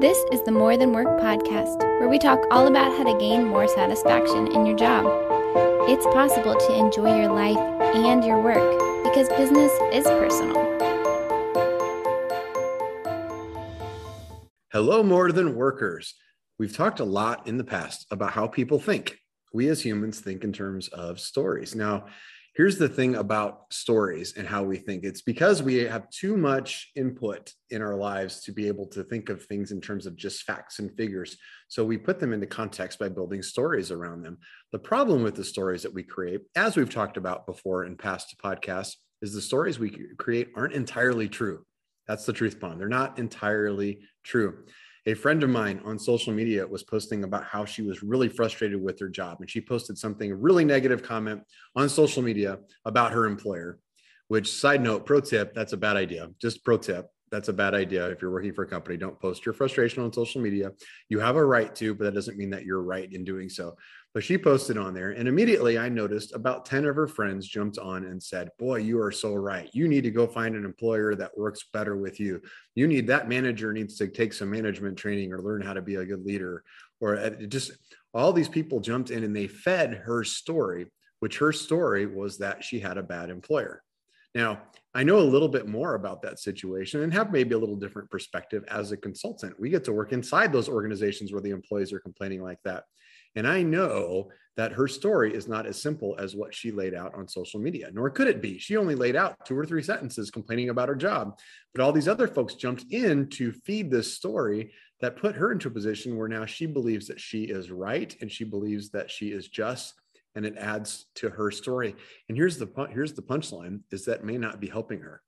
This is the More Than Work podcast, where we talk all about how to gain more satisfaction in your job. It's possible to enjoy your life and your work because business is personal. Hello, More Than Workers. We've talked a lot in the past about how people think. We as humans think in terms of stories. Now, here's the thing about stories and how we think. It's because we have too much input in our lives to be able to think of things in terms of just facts and figures. So we put them into context by building stories around them. The problem with the stories that we create as we've talked about before in past podcasts is the stories we create aren't entirely true that's the truth bomb they're not entirely true. A friend of mine on social media was posting about how she was really frustrated with her job and she posted something really negative comment on social media about her employer which side note pro tip that's a bad idea. Just pro tip that's a bad idea. If you're working for a company don't post your frustration on social media. You have a right to but that doesn't mean that you're right in doing so but she posted on there, and immediately I noticed about 10 of her friends jumped on and said, Boy, you are so right. You need to go find an employer that works better with you. You need that manager needs to take some management training or learn how to be a good leader. Or uh, just all these people jumped in and they fed her story, which her story was that she had a bad employer. Now, I know a little bit more about that situation and have maybe a little different perspective as a consultant. We get to work inside those organizations where the employees are complaining like that. And I know that her story is not as simple as what she laid out on social media, nor could it be. She only laid out two or three sentences complaining about her job. But all these other folks jumped in to feed this story that put her into a position where now she believes that she is right and she believes that she is just and it adds to her story. And here's the here's the punchline is that may not be helping her.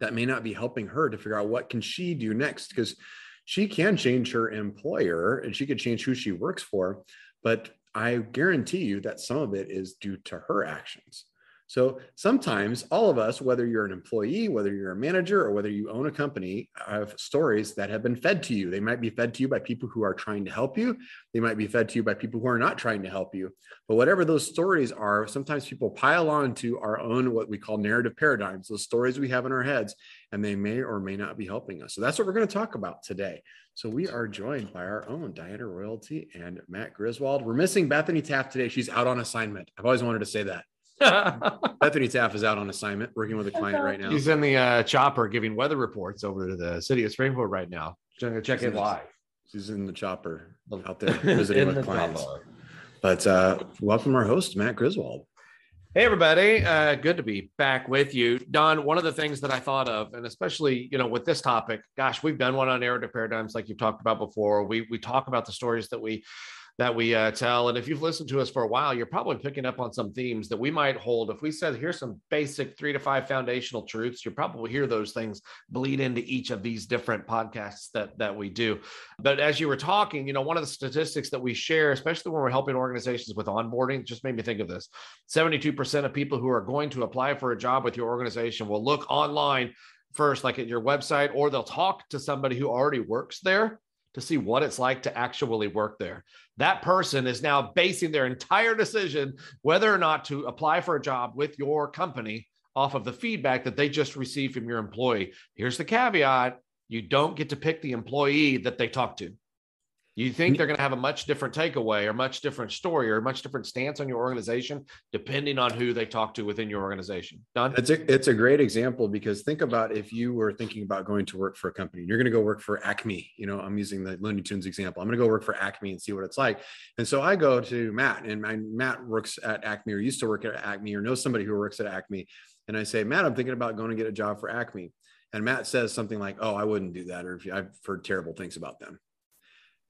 That may not be helping her to figure out what can she do next because she can change her employer and she could change who she works for, but I guarantee you that some of it is due to her actions. So sometimes all of us, whether you're an employee, whether you're a manager, or whether you own a company, have stories that have been fed to you. They might be fed to you by people who are trying to help you. They might be fed to you by people who are not trying to help you. But whatever those stories are, sometimes people pile on to our own, what we call narrative paradigms, those stories we have in our heads, and they may or may not be helping us. So that's what we're going to talk about today. So we are joined by our own Diana Royalty and Matt Griswold. We're missing Bethany Taft today. She's out on assignment. I've always wanted to say that. Bethany Taff is out on assignment, working with a client right now. He's in the uh, chopper giving weather reports over to the city of Springfield right now. Check, check it live. She's in the chopper out there visiting with clients. Chopper. But uh, welcome our host, Matt Griswold. Hey everybody, uh, good to be back with you, Don. One of the things that I thought of, and especially you know with this topic, gosh, we've done one on narrative paradigms like you've talked about before. We we talk about the stories that we that we uh, tell. And if you've listened to us for a while, you're probably picking up on some themes that we might hold. If we said, here's some basic three to five foundational truths, you probably hear those things bleed into each of these different podcasts that, that we do. But as you were talking, you know, one of the statistics that we share, especially when we're helping organizations with onboarding, just made me think of this 72% of people who are going to apply for a job with your organization will look online first, like at your website, or they'll talk to somebody who already works there to see what it's like to actually work there. That person is now basing their entire decision whether or not to apply for a job with your company off of the feedback that they just received from your employee. Here's the caveat you don't get to pick the employee that they talk to you think they're going to have a much different takeaway or much different story or a much different stance on your organization depending on who they talk to within your organization? Done it's a, it's a great example because think about if you were thinking about going to work for a company and you're going to go work for acme you know i'm using the looney tunes example. I'm going to go work for acme and see what it's like. And so i go to matt and my, matt works at acme or used to work at acme or knows somebody who works at acme and i say matt i'm thinking about going to get a job for acme. And matt says something like oh i wouldn't do that or if you, i've heard terrible things about them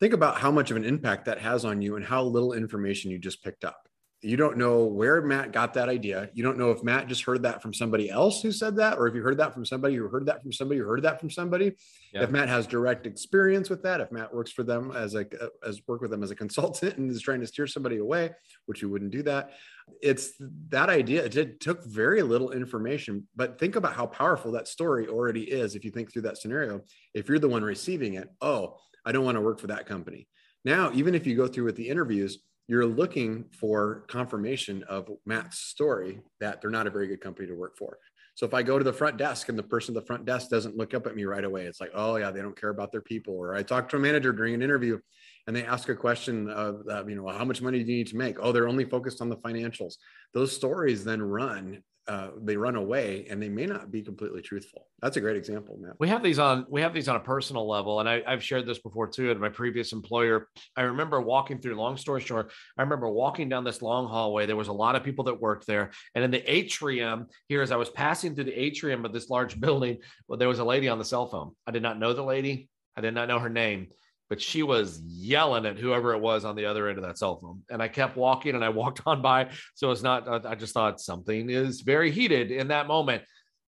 think about how much of an impact that has on you and how little information you just picked up. You don't know where Matt got that idea. You don't know if Matt just heard that from somebody else who said that, or if you heard that from somebody who heard that from somebody who heard that from somebody. Yeah. If Matt has direct experience with that, if Matt works for them as a as work with them as a consultant and is trying to steer somebody away, which you wouldn't do that. It's that idea. It took very little information, but think about how powerful that story already is. If you think through that scenario, if you're the one receiving it, oh, I don't want to work for that company. Now, even if you go through with the interviews, you're looking for confirmation of Matt's story that they're not a very good company to work for. So if I go to the front desk and the person at the front desk doesn't look up at me right away, it's like, oh yeah, they don't care about their people. Or I talk to a manager during an interview and they ask a question of, uh, you know, how much money do you need to make? Oh, they're only focused on the financials. Those stories then run uh, they run away and they may not be completely truthful. That's a great example, man. We have these on we have these on a personal level, and I, have shared this before too. At my previous employer, I remember walking through. Long story short, I remember walking down this long hallway. There was a lot of people that worked there, and in the atrium here, as I was passing through the atrium of this large building, well, there was a lady on the cell phone. I did not know the lady. I did not know her name but she was yelling at whoever it was on the other end of that cell phone. And I kept walking and I walked on by. So it's not, I just thought something is very heated in that moment.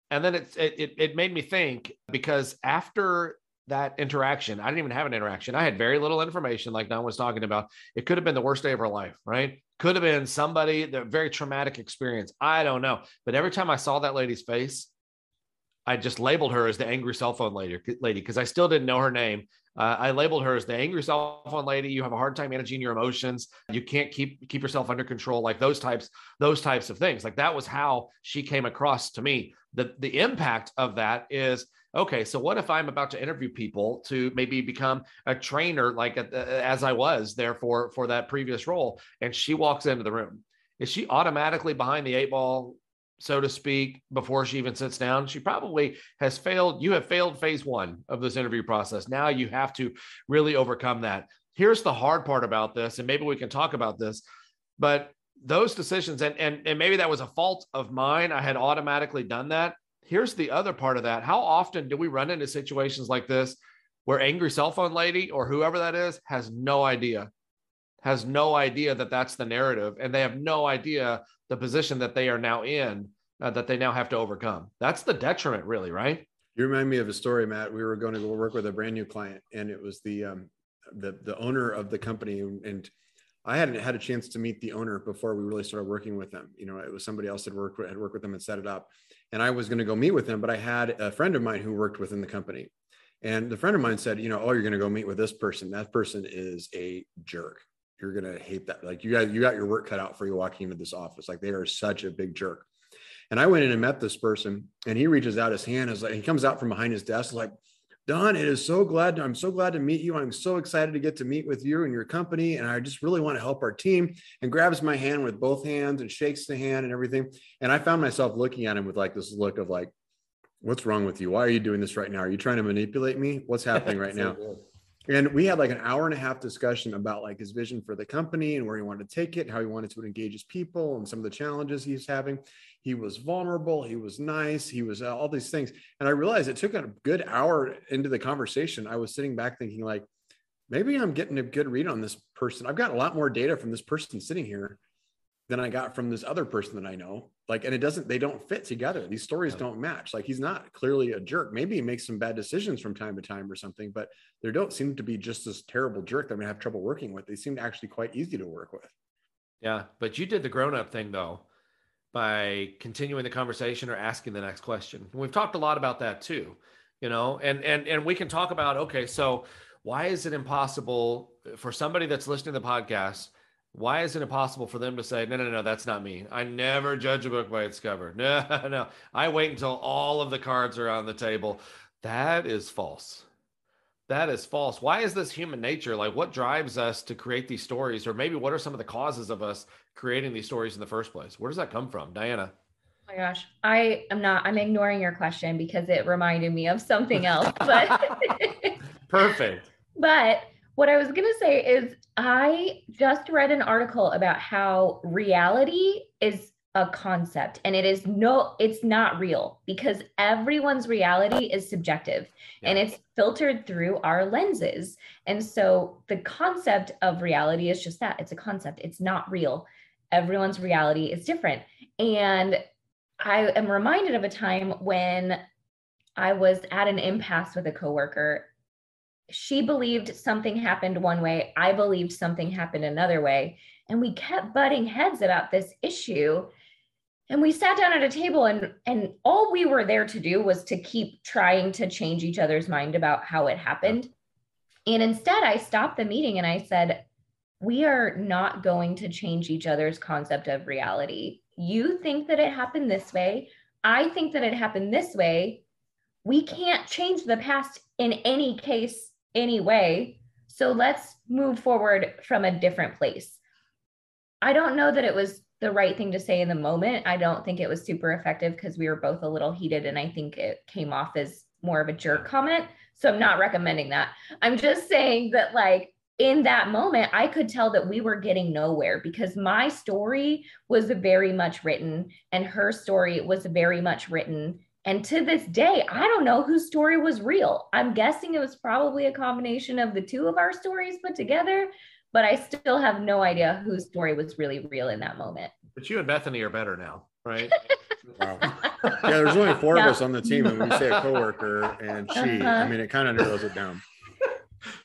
And then it, it, it made me think because after that interaction, I didn't even have an interaction. I had very little information, like Don was talking about. It could have been the worst day of her life, right? Could have been somebody, the very traumatic experience. I don't know. But every time I saw that lady's face, I just labeled her as the angry cell phone lady lady because I still didn't know her name. Uh, I labeled her as the angry cell phone lady. You have a hard time managing your emotions. You can't keep keep yourself under control, like those types those types of things. Like that was how she came across to me. The the impact of that is okay. So what if I'm about to interview people to maybe become a trainer, like uh, as I was there for for that previous role, and she walks into the room. Is she automatically behind the eight ball so to speak, before she even sits down. She probably has failed. You have failed phase one of this interview process. Now you have to really overcome that. Here's the hard part about this, and maybe we can talk about this, but those decisions, and, and, and maybe that was a fault of mine. I had automatically done that. Here's the other part of that. How often do we run into situations like this where angry cell phone lady or whoever that is has no idea has no idea that that's the narrative and they have no idea the position that they are now in uh, that they now have to overcome. That's the detriment, really, right? You remind me of a story, Matt. We were going to go work with a brand new client, and it was the um, the the owner of the company, and I hadn't had a chance to meet the owner before we really started working with them. You know, it was somebody else that worked had worked with them and set it up, and I was going to go meet with them, but I had a friend of mine who worked within the company, and the friend of mine said, you know, oh, you're going to go meet with this person. That person is a jerk you're gonna hate that. Like you got you got your work cut out for you walking into this office. Like they are such a big jerk. And I went in and met this person, and he reaches out his hand. Is like he comes out from behind his desk, like, Don, it is so glad. I'm so glad to meet you. I'm so excited to get to meet with you and your company. And I just really want to help our team. And grabs my hand with both hands and shakes the hand and everything. And I found myself looking at him with like this look of like, what's wrong with you? Why are you doing this right now? Are you trying to manipulate me? What's happening right so now? Good and we had like an hour and a half discussion about like his vision for the company and where he wanted to take it how he wanted to engage his people and some of the challenges he's having. He was vulnerable he was nice he was uh, all these things. And i realized it took a good hour into the conversation. I was sitting back thinking like maybe i'm getting a good read on this person. I've got a lot more data from this person sitting here than I got from this other person that I know. Like, and it doesn't, they don't fit together. These stories don't match. Like, he's not clearly a jerk. Maybe he makes some bad decisions from time to time or something, but there don't seem to be just this terrible jerk that I'm gonna have trouble working with. They seem actually quite easy to work with. Yeah. But you did the grown up thing though by continuing the conversation or asking the next question. And we've talked a lot about that too, you know, and, and, and we can talk about, okay, so why is it impossible for somebody that's listening to the podcast why isn't it impossible for them to say, no, no, no, that's not me? I never judge a book by its cover. No, no. I wait until all of the cards are on the table. That is false. That is false. Why is this human nature? Like, what drives us to create these stories? Or maybe what are some of the causes of us creating these stories in the first place? Where does that come from? Diana. Oh my gosh. I am not, I'm ignoring your question because it reminded me of something else. But perfect. But what I was going to say is, I just read an article about how reality is a concept and it is no, it's not real because everyone's reality is subjective yeah. and it's filtered through our lenses. And so the concept of reality is just that it's a concept, it's not real. Everyone's reality is different. And I am reminded of a time when I was at an impasse with a coworker she believed something happened one way, I believed something happened another way. And we kept butting heads about this issue. And we sat down at a table and and all we were there to do was to keep trying to change each other's mind about how it happened. And instead I stopped the meeting and I said, "We are not going to change each other's concept of reality. You think that it happened this way, I think that it happened this way. We can't change the past in any case, anyway. So let's move forward from a different place. I don't know that it was the right thing to say in the moment. I don't think it was super effective because we were both a little heated and I think it came off as more of a jerk comment. So I'm not recommending that. I'm just saying that, like, in that moment, I could tell that we were getting nowhere because my story was very much written and her story was very much written. And to this day, I don't know whose story was real. I'm guessing it was probably a combination of the two of our stories put together, but I still have no idea whose story was really real in that moment. But you and Bethany are better now, right? wow. Yeah, there's only four yeah. of us on the team, and we say a coworker and she. Uh-huh. I mean, it kind of narrows it down.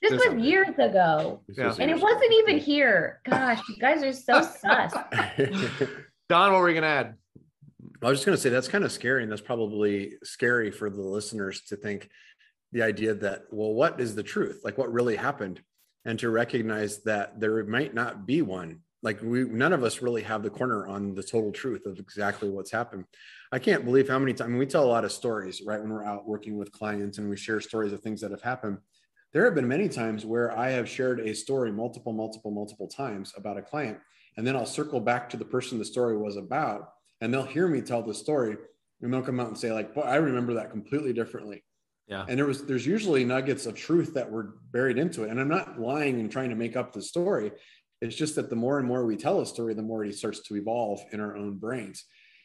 This was years ago. Yeah. And it wasn't even here. Gosh, you guys are so sus. Don, what were you going to add? I was just going to say that's kind of scary. And that's probably scary for the listeners to think the idea that, well, what is the truth? Like what really happened? And to recognize that there might not be one. Like we, none of us really have the corner on the total truth of exactly what's happened. I can't believe how many times I mean, we tell a lot of stories, right? When we're out working with clients and we share stories of things that have happened there have been many times where I have shared a story multiple, multiple, multiple times about a client, and then I'll circle back to the person the story was about, and they'll hear me tell the story, and they'll come out and say, like, "Boy, I remember that completely differently." Yeah. And there was there's usually nuggets of truth that were buried into it. And I'm not lying and trying to make up the story. It's just that the more and more we tell a story, the more it starts to evolve in our own brains.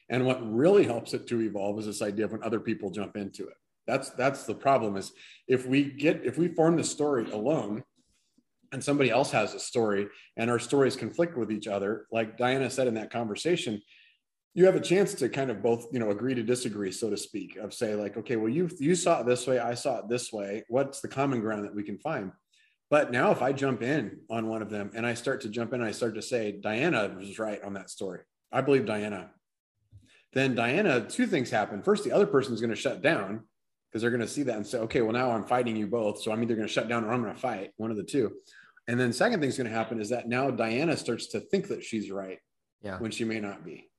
And what really helps it to evolve is this idea of when other people jump into it. That's that's the problem is if we get if we form the story alone and somebody else has a story and our stories conflict with each other, like Diana said in that conversation, you have a chance to kind of both, you know, agree to disagree, so to speak, of say like, okay, well, you you saw it this way, I saw it this way. What's the common ground that we can find? But now if I jump in on one of them and I start to jump in, I start to say, Diana was right on that story. I believe Diana. Then Diana, two things happen. First, the other person is going to shut down because they're going to see that and say, okay, well, now I'm fighting you both. So I'm either going to shut down or I'm going to fight one of the two. And then second thing's going to happen is that now Diana starts to think that she's right yeah. when she may not be.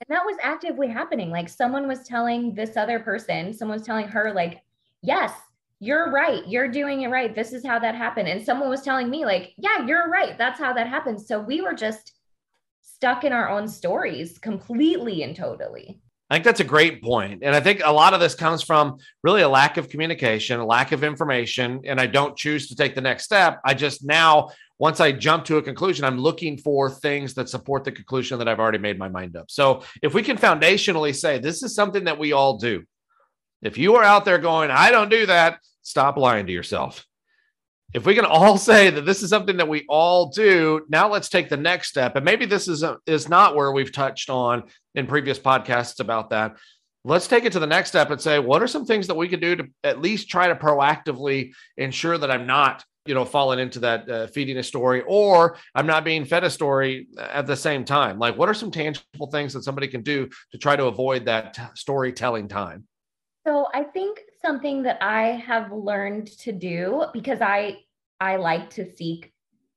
And that was actively happening. Like someone was telling this other person, someone was telling her, like, yes, you're right. You're doing it right. This is how that happened. And someone was telling me, like, yeah, you're right. That's how that happened. So we were just stuck in our own stories completely and totally. I think that's a great point. And I think a lot of this comes from really a lack of communication, a lack of information. And I don't choose to take the next step. I just now, once I jump to a conclusion, I'm looking for things that support the conclusion that I've already made my mind up. So if we can foundationally say this is something that we all do, if you are out there going, I don't do that, stop lying to yourself if we can all say that this is something that we all do, now let's take the next step. And maybe this is a, is not where we've touched on in previous podcasts about that. Let's take it to the next step and say, what are some things that we could do to at least try to proactively ensure that I'm not, you know, falling into that uh, feeding a story or I'm not being fed a story at the same time. Like, what are some tangible things that somebody can do to try to avoid that storytelling time? So I think something that I have learned to do because I I like to seek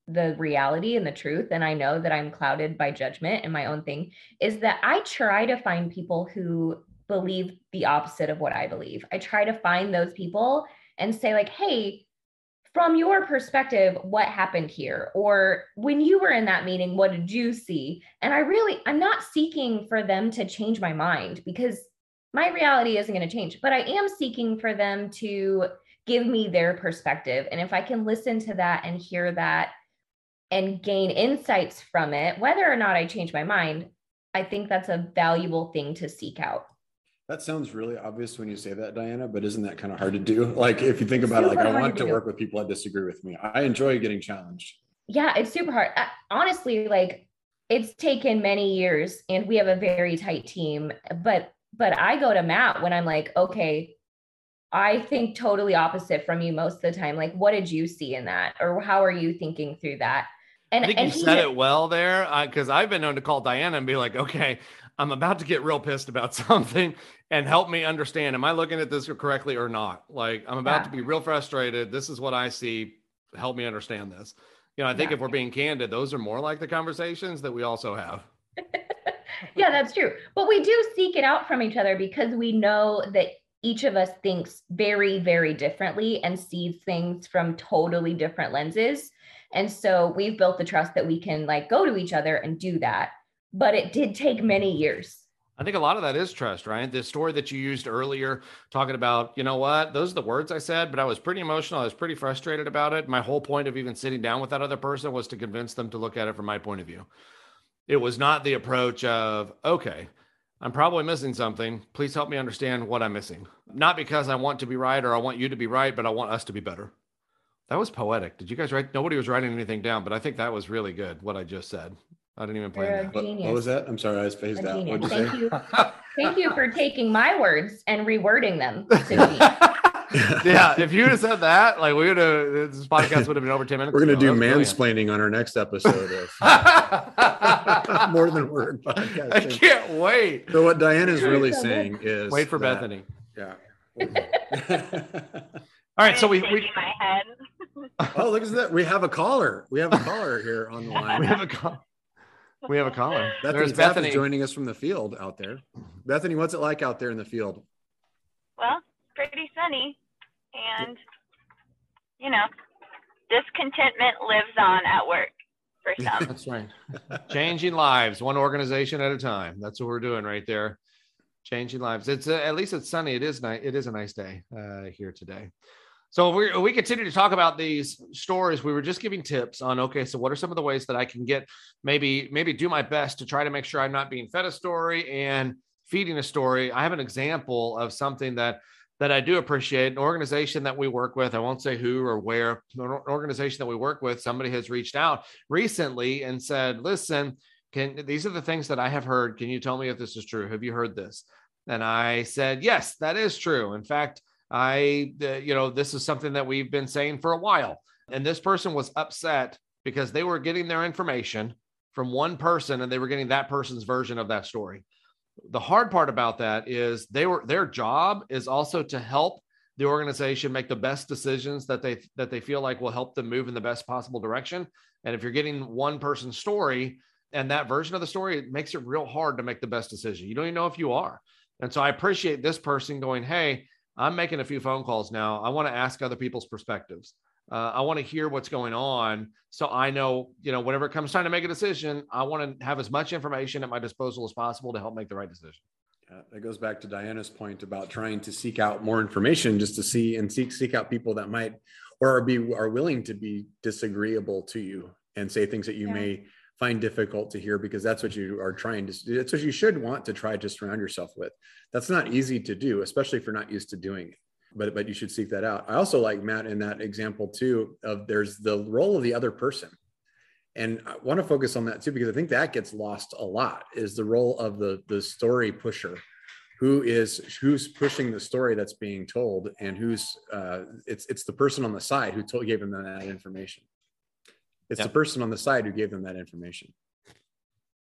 the reality and the truth and I know that I'm clouded by judgment and my own thing is that I try to find people who believe the opposite of what I believe. I try to find those people and say like, "Hey, from your perspective, what happened here? Or when you were in that meeting, what did you see?" And I really I'm not seeking for them to change my mind because my reality isn't going to change, but I am seeking for them to give me their perspective. And if I can listen to that and hear that and gain insights from it, whether or not I change my mind, I think that's a valuable thing to seek out. That sounds really obvious when you say that, Diana, but isn't that kind of hard to do? Like, if you think about super it, like, I want to, to work with people that disagree with me. I enjoy getting challenged. Yeah, it's super hard. I, honestly, like, it's taken many years and we have a very tight team, but but I go to Matt when I'm like, okay, I think totally opposite from you most of the time. Like, what did you see in that, or how are you thinking through that? And I think and you said it well there, because uh, I've been known to call Diana and be like, okay, I'm about to get real pissed about something, and help me understand. Am I looking at this correctly or not? Like, I'm about yeah. to be real frustrated. This is what I see. Help me understand this. You know, I think yeah. if we're being candid, those are more like the conversations that we also have. yeah, that's true. But we do seek it out from each other because we know that each of us thinks very, very differently and sees things from totally different lenses. And so we've built the trust that we can like go to each other and do that. But it did take many years. I think a lot of that is trust, right? The story that you used earlier, talking about, you know what, those are the words I said, but I was pretty emotional. I was pretty frustrated about it. My whole point of even sitting down with that other person was to convince them to look at it from my point of view. It was not the approach of, okay, I'm probably missing something. Please help me understand what I'm missing. Not because I want to be right or I want you to be right, but I want us to be better. That was poetic. Did you guys write? Nobody was writing anything down, but I think that was really good, what I just said. I didn't even plan that. What, what, was that? I'm sorry, I was phased out. What'd you Thank say? you. Thank you for taking my words and rewording them to me. yeah, if you would have said that, like we would have, this podcast would have been over 10 minutes. We're going to do mansplaining brilliant. on our next episode of More Than Word podcast. I can't wait. So, what Diane is really saying is wait for that, Bethany. Yeah. All right, so we, we my head. oh, look at that. We have a caller. We have a caller here on the line. we have a call. We have a caller. Bethany There's Bethany joining us from the field out there. Bethany, what's it like out there in the field? Well, pretty sunny, and you know, discontentment lives on at work for some. That's right. Changing lives, one organization at a time. That's what we're doing right there. Changing lives. It's uh, at least it's sunny. It is nice. It is a nice day uh, here today. So we we continue to talk about these stories. We were just giving tips on okay, so what are some of the ways that I can get maybe maybe do my best to try to make sure I'm not being fed a story and feeding a story. I have an example of something that that I do appreciate. An organization that we work with, I won't say who or where, an organization that we work with, somebody has reached out recently and said, "Listen, can these are the things that I have heard. Can you tell me if this is true? Have you heard this?" And I said, "Yes, that is true. In fact." I, uh, you know, this is something that we've been saying for a while. And this person was upset because they were getting their information from one person and they were getting that person's version of that story. The hard part about that is they were their job is also to help the organization make the best decisions that they that they feel like will help them move in the best possible direction. And if you're getting one person's story and that version of the story, it makes it real hard to make the best decision. You don't even know if you are. And so I appreciate this person going, "Hey, I'm making a few phone calls now. I want to ask other people's perspectives. Uh, I want to hear what's going on. So I know, you know, whenever it comes time to make a decision, I want to have as much information at my disposal as possible to help make the right decision. Yeah, that goes back to Diana's point about trying to seek out more information just to see and seek seek out people that might or be are willing to be disagreeable to you and say things that you yeah. may find difficult to hear because that's what you are trying to that's what you should want to try to surround yourself with. That's not easy to do especially if you're not used to doing it but but you should seek that out. I also like matt in that example too of there's the role of the other person. And i want to focus on that too because i think that gets lost a lot is the role of the the story pusher who is who's pushing the story that's being told and who's uh, it's it's the person on the side who told gave them that information it's yep. the person on the side who gave them that information.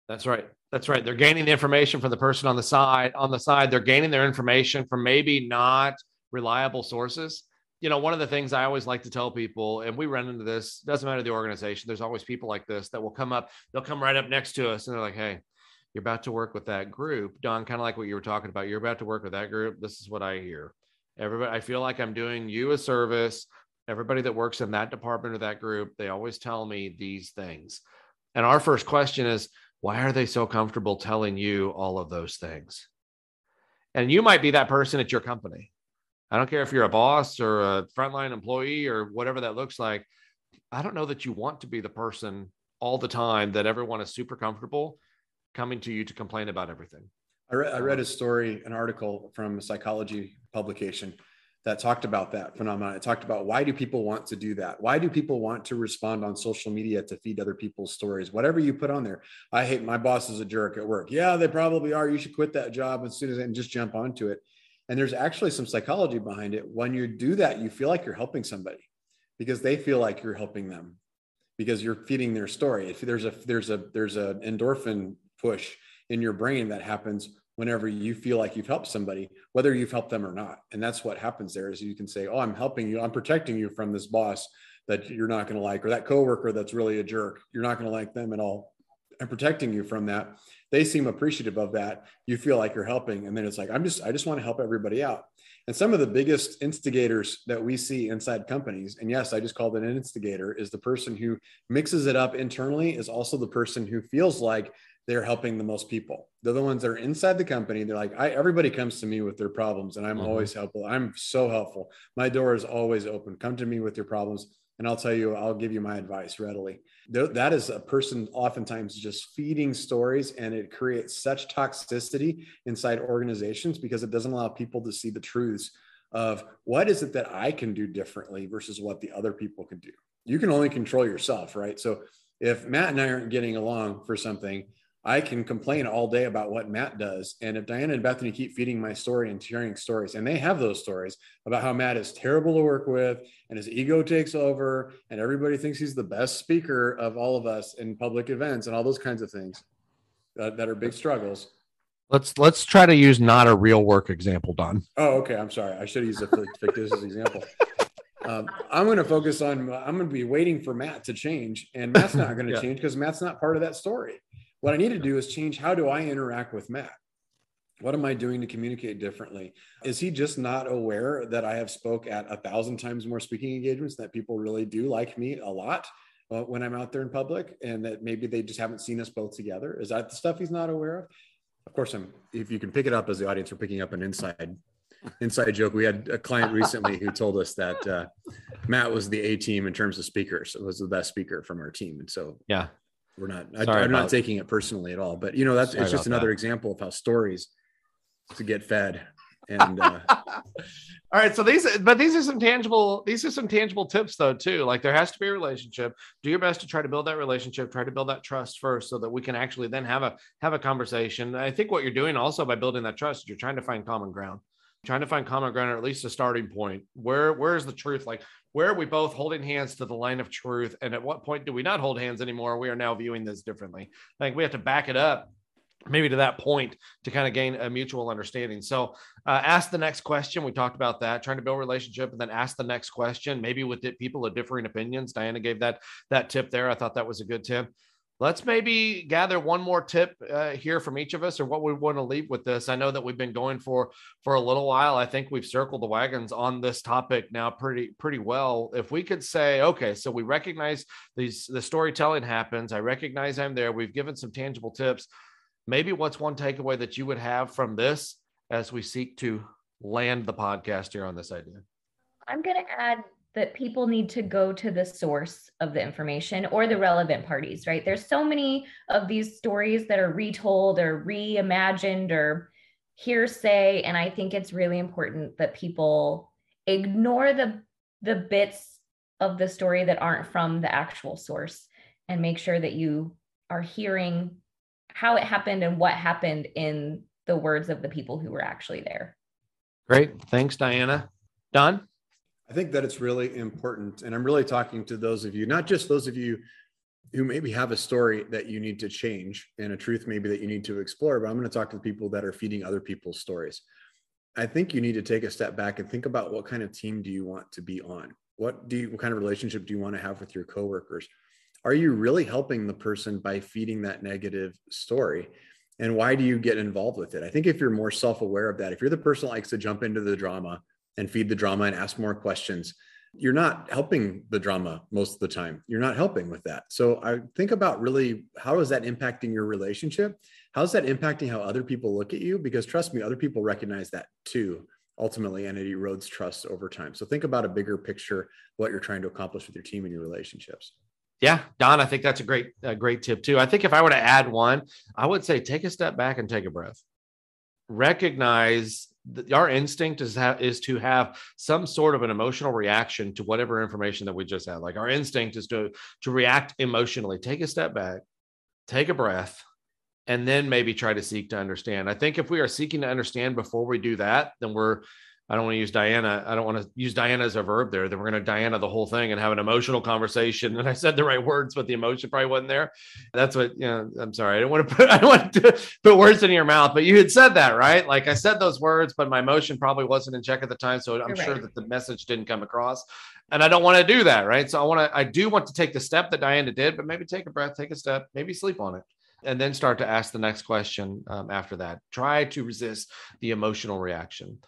That's right. That's right. They're gaining the information from the person on the side. On the side, they're gaining their information from maybe not reliable sources. You know, one of the things I always like to tell people, and we run into this, doesn't matter the organization, there's always people like this that will come up, they'll come right up next to us and they're like, hey, you're about to work with that group. Don, kind of like what you were talking about. You're about to work with that group. This is what I hear. Everybody, I feel like I'm doing you a service everybody that works in that department or that group, they always tell me these things. And our first question is, why are they so comfortable telling you all of those things? And you might be that person at your company. I don't care if you're a boss or a frontline employee or whatever that looks like. I don't know that you want to be the person all the time that everyone is super comfortable coming to you to complain about everything. I read, I read um, a story, an article from a psychology publication that talked about that phenomenon. It talked about why do people want to do that? Why do people want to respond on social media to feed other people's stories? Whatever you put on there. I hate my boss is a jerk at work. Yeah, they probably are. You should quit that job as soon as and just jump onto it. And there's actually some psychology behind it. When you do that, you feel like you're helping somebody because they feel like you're helping them because you're feeding their story. If there's a there's a there's an endorphin push in your brain that happens whenever you feel like you've helped somebody, whether you've helped them or not. And that's what happens there is you can say, Oh, I'm helping you. I'm protecting you from this boss that you're not going to like, or that coworker that's really a jerk. You're not going to like them at all. and protecting you from that they seem appreciative of that you feel like you're helping and then it's like i'm just i just want to help everybody out and some of the biggest instigators that we see inside companies and yes i just called it an instigator is the person who mixes it up internally is also the person who feels like they're helping the most people they're the ones that are inside the company they're like I, everybody comes to me with their problems and i'm mm-hmm. always helpful i'm so helpful my door is always open come to me with your problems and I'll tell you, I'll give you my advice readily. That is a person oftentimes just feeding stories, and it creates such toxicity inside organizations because it doesn't allow people to see the truths of what is it that I can do differently versus what the other people can do. You can only control yourself, right? So if Matt and I aren't getting along for something, I can complain all day about what Matt does. And if Diana and Bethany keep feeding my story and sharing stories, and they have those stories about how Matt is terrible to work with and his ego takes over, and everybody thinks he's the best speaker of all of us in public events and all those kinds of things uh, that are big struggles. Let's let's try to use not a real work example, Don. Oh, okay. I'm sorry. I should use a fictitious example. Um, I'm going to focus on. I'm going to be waiting for Matt to change, and Matt's not going to yeah. change because Matt's not part of that story. What I need to do is change how do I interact with Matt? What am I doing to communicate differently? Is he just not aware that I have spoke at a thousand times more speaking engagements that people really do like me a lot uh, when I'm out there in public, and that maybe they just haven't seen us both together? Is that the stuff he's not aware of? Of course, I'm. If you can pick it up as the audience, we're picking up an inside inside joke. We had a client recently who told us that uh, Matt was the A team in terms of speakers. It was the best speaker from our team, and so yeah, we're not I, am not taking it personally at all but you know that's it's just another that. example of how stories to get fed and uh, all right so these but these are some tangible these are some tangible tips though too. Like there has to be a relationship. Do your best to try to build that relationship try to build that trust first so that we can actually then have a have a conversation. I think what you're doing also by building that trust you're trying to find common ground trying to find common ground or at least a starting point. Where where is the truth? Like where are we both holding hands to the line of truth? And at what point do we not hold hands anymore? We are now viewing this differently. I think we have to back it up maybe to that point to kind of gain a mutual understanding. So uh, ask the next question. We talked about that trying to build relationship and then ask the next question. Maybe with people of differing opinions. Diana gave that that tip there. I thought that was a good tip let's maybe gather one more tip uh, here from each of us or what we want to leave with this. I know that we've been going for for a little while. I think we've circled the wagons on this topic now pretty pretty well. If we could say okay so we recognize these the storytelling happens. I recognize i'm there. We've given some tangible tips. Maybe what's one takeaway that you would have from this as we seek to land the podcast here on this idea? I'm going to add that people need to go to the source of the information or the relevant parties, right? There's so many of these stories that are retold or reimagined or hearsay. And I think it's really important that people ignore the, the bits of the story that aren't from the actual source and make sure that you are hearing how it happened and what happened in the words of the people who were actually there. Great. Thanks, Diana. Don? I think that it's really important. And I'm really talking to those of you, not just those of you who maybe have a story that you need to change and a truth maybe that you need to explore, but I'm going to talk to the people that are feeding other people's stories. I think you need to take a step back and think about what kind of team do you want to be on? What do you, what kind of relationship do you want to have with your coworkers? Are you really helping the person by feeding that negative story? And why do you get involved with it? I think if you're more self-aware of that, if you're the person that likes to jump into the drama and feed the drama and ask more questions you're not helping the drama most of the time. You're not helping with that. So i think about really how is that impacting your relationship? How's that impacting how other people look at you? Because trust me other people recognize that too ultimately and it erodes trust over time. So think about a bigger picture what you're trying to accomplish with your team and your relationships. Yeah, Don, I think that's a great, a great tip too. I think if I were to add one, I would say take a step back and take a breath. Recognize our instinct is ha- is to have some sort of an emotional reaction to whatever information that we just had. Like our instinct is to to react emotionally. Take a step back, take a breath, and then maybe try to seek to understand. I think if we are seeking to understand before we do that, then we're I don't want to use Diana. I don't want to use Diana as a verb there. Then we're going to Diana the whole thing and have an emotional conversation. And I said the right words, but the emotion probably wasn't there. That's what, you know, I'm sorry. I don't want to put, I don't want to put words in your mouth, but you had said that, right? Like I said those words, but my emotion probably wasn't in check at the time. So I'm You're sure right. that the message didn't come across. And I don't want to do that, right? So I want to, I do want to take the step that Diana did, but maybe take a breath, take a step, maybe sleep on it and then start to ask the next question um, after that. Try to resist the emotional reaction.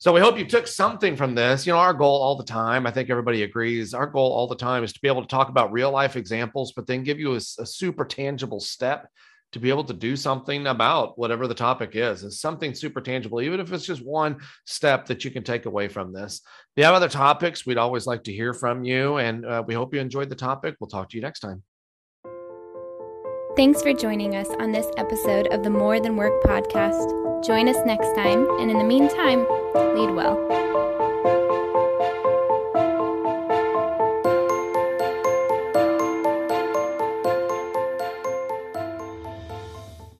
So we hope you took something from this. You know, our goal all the time, I think everybody agrees, our goal all the time is to be able to talk about real life examples, but then give you a, a super tangible step to be able to do something about whatever the topic is. It's something super tangible, even if it's just one step that you can take away from this. If you have other topics, we'd always like to hear from you. And uh, we hope you enjoyed the topic. We'll talk to you next time. Thanks for joining us on this episode of the More Than Work podcast. Join us next time, and in the meantime, lead well.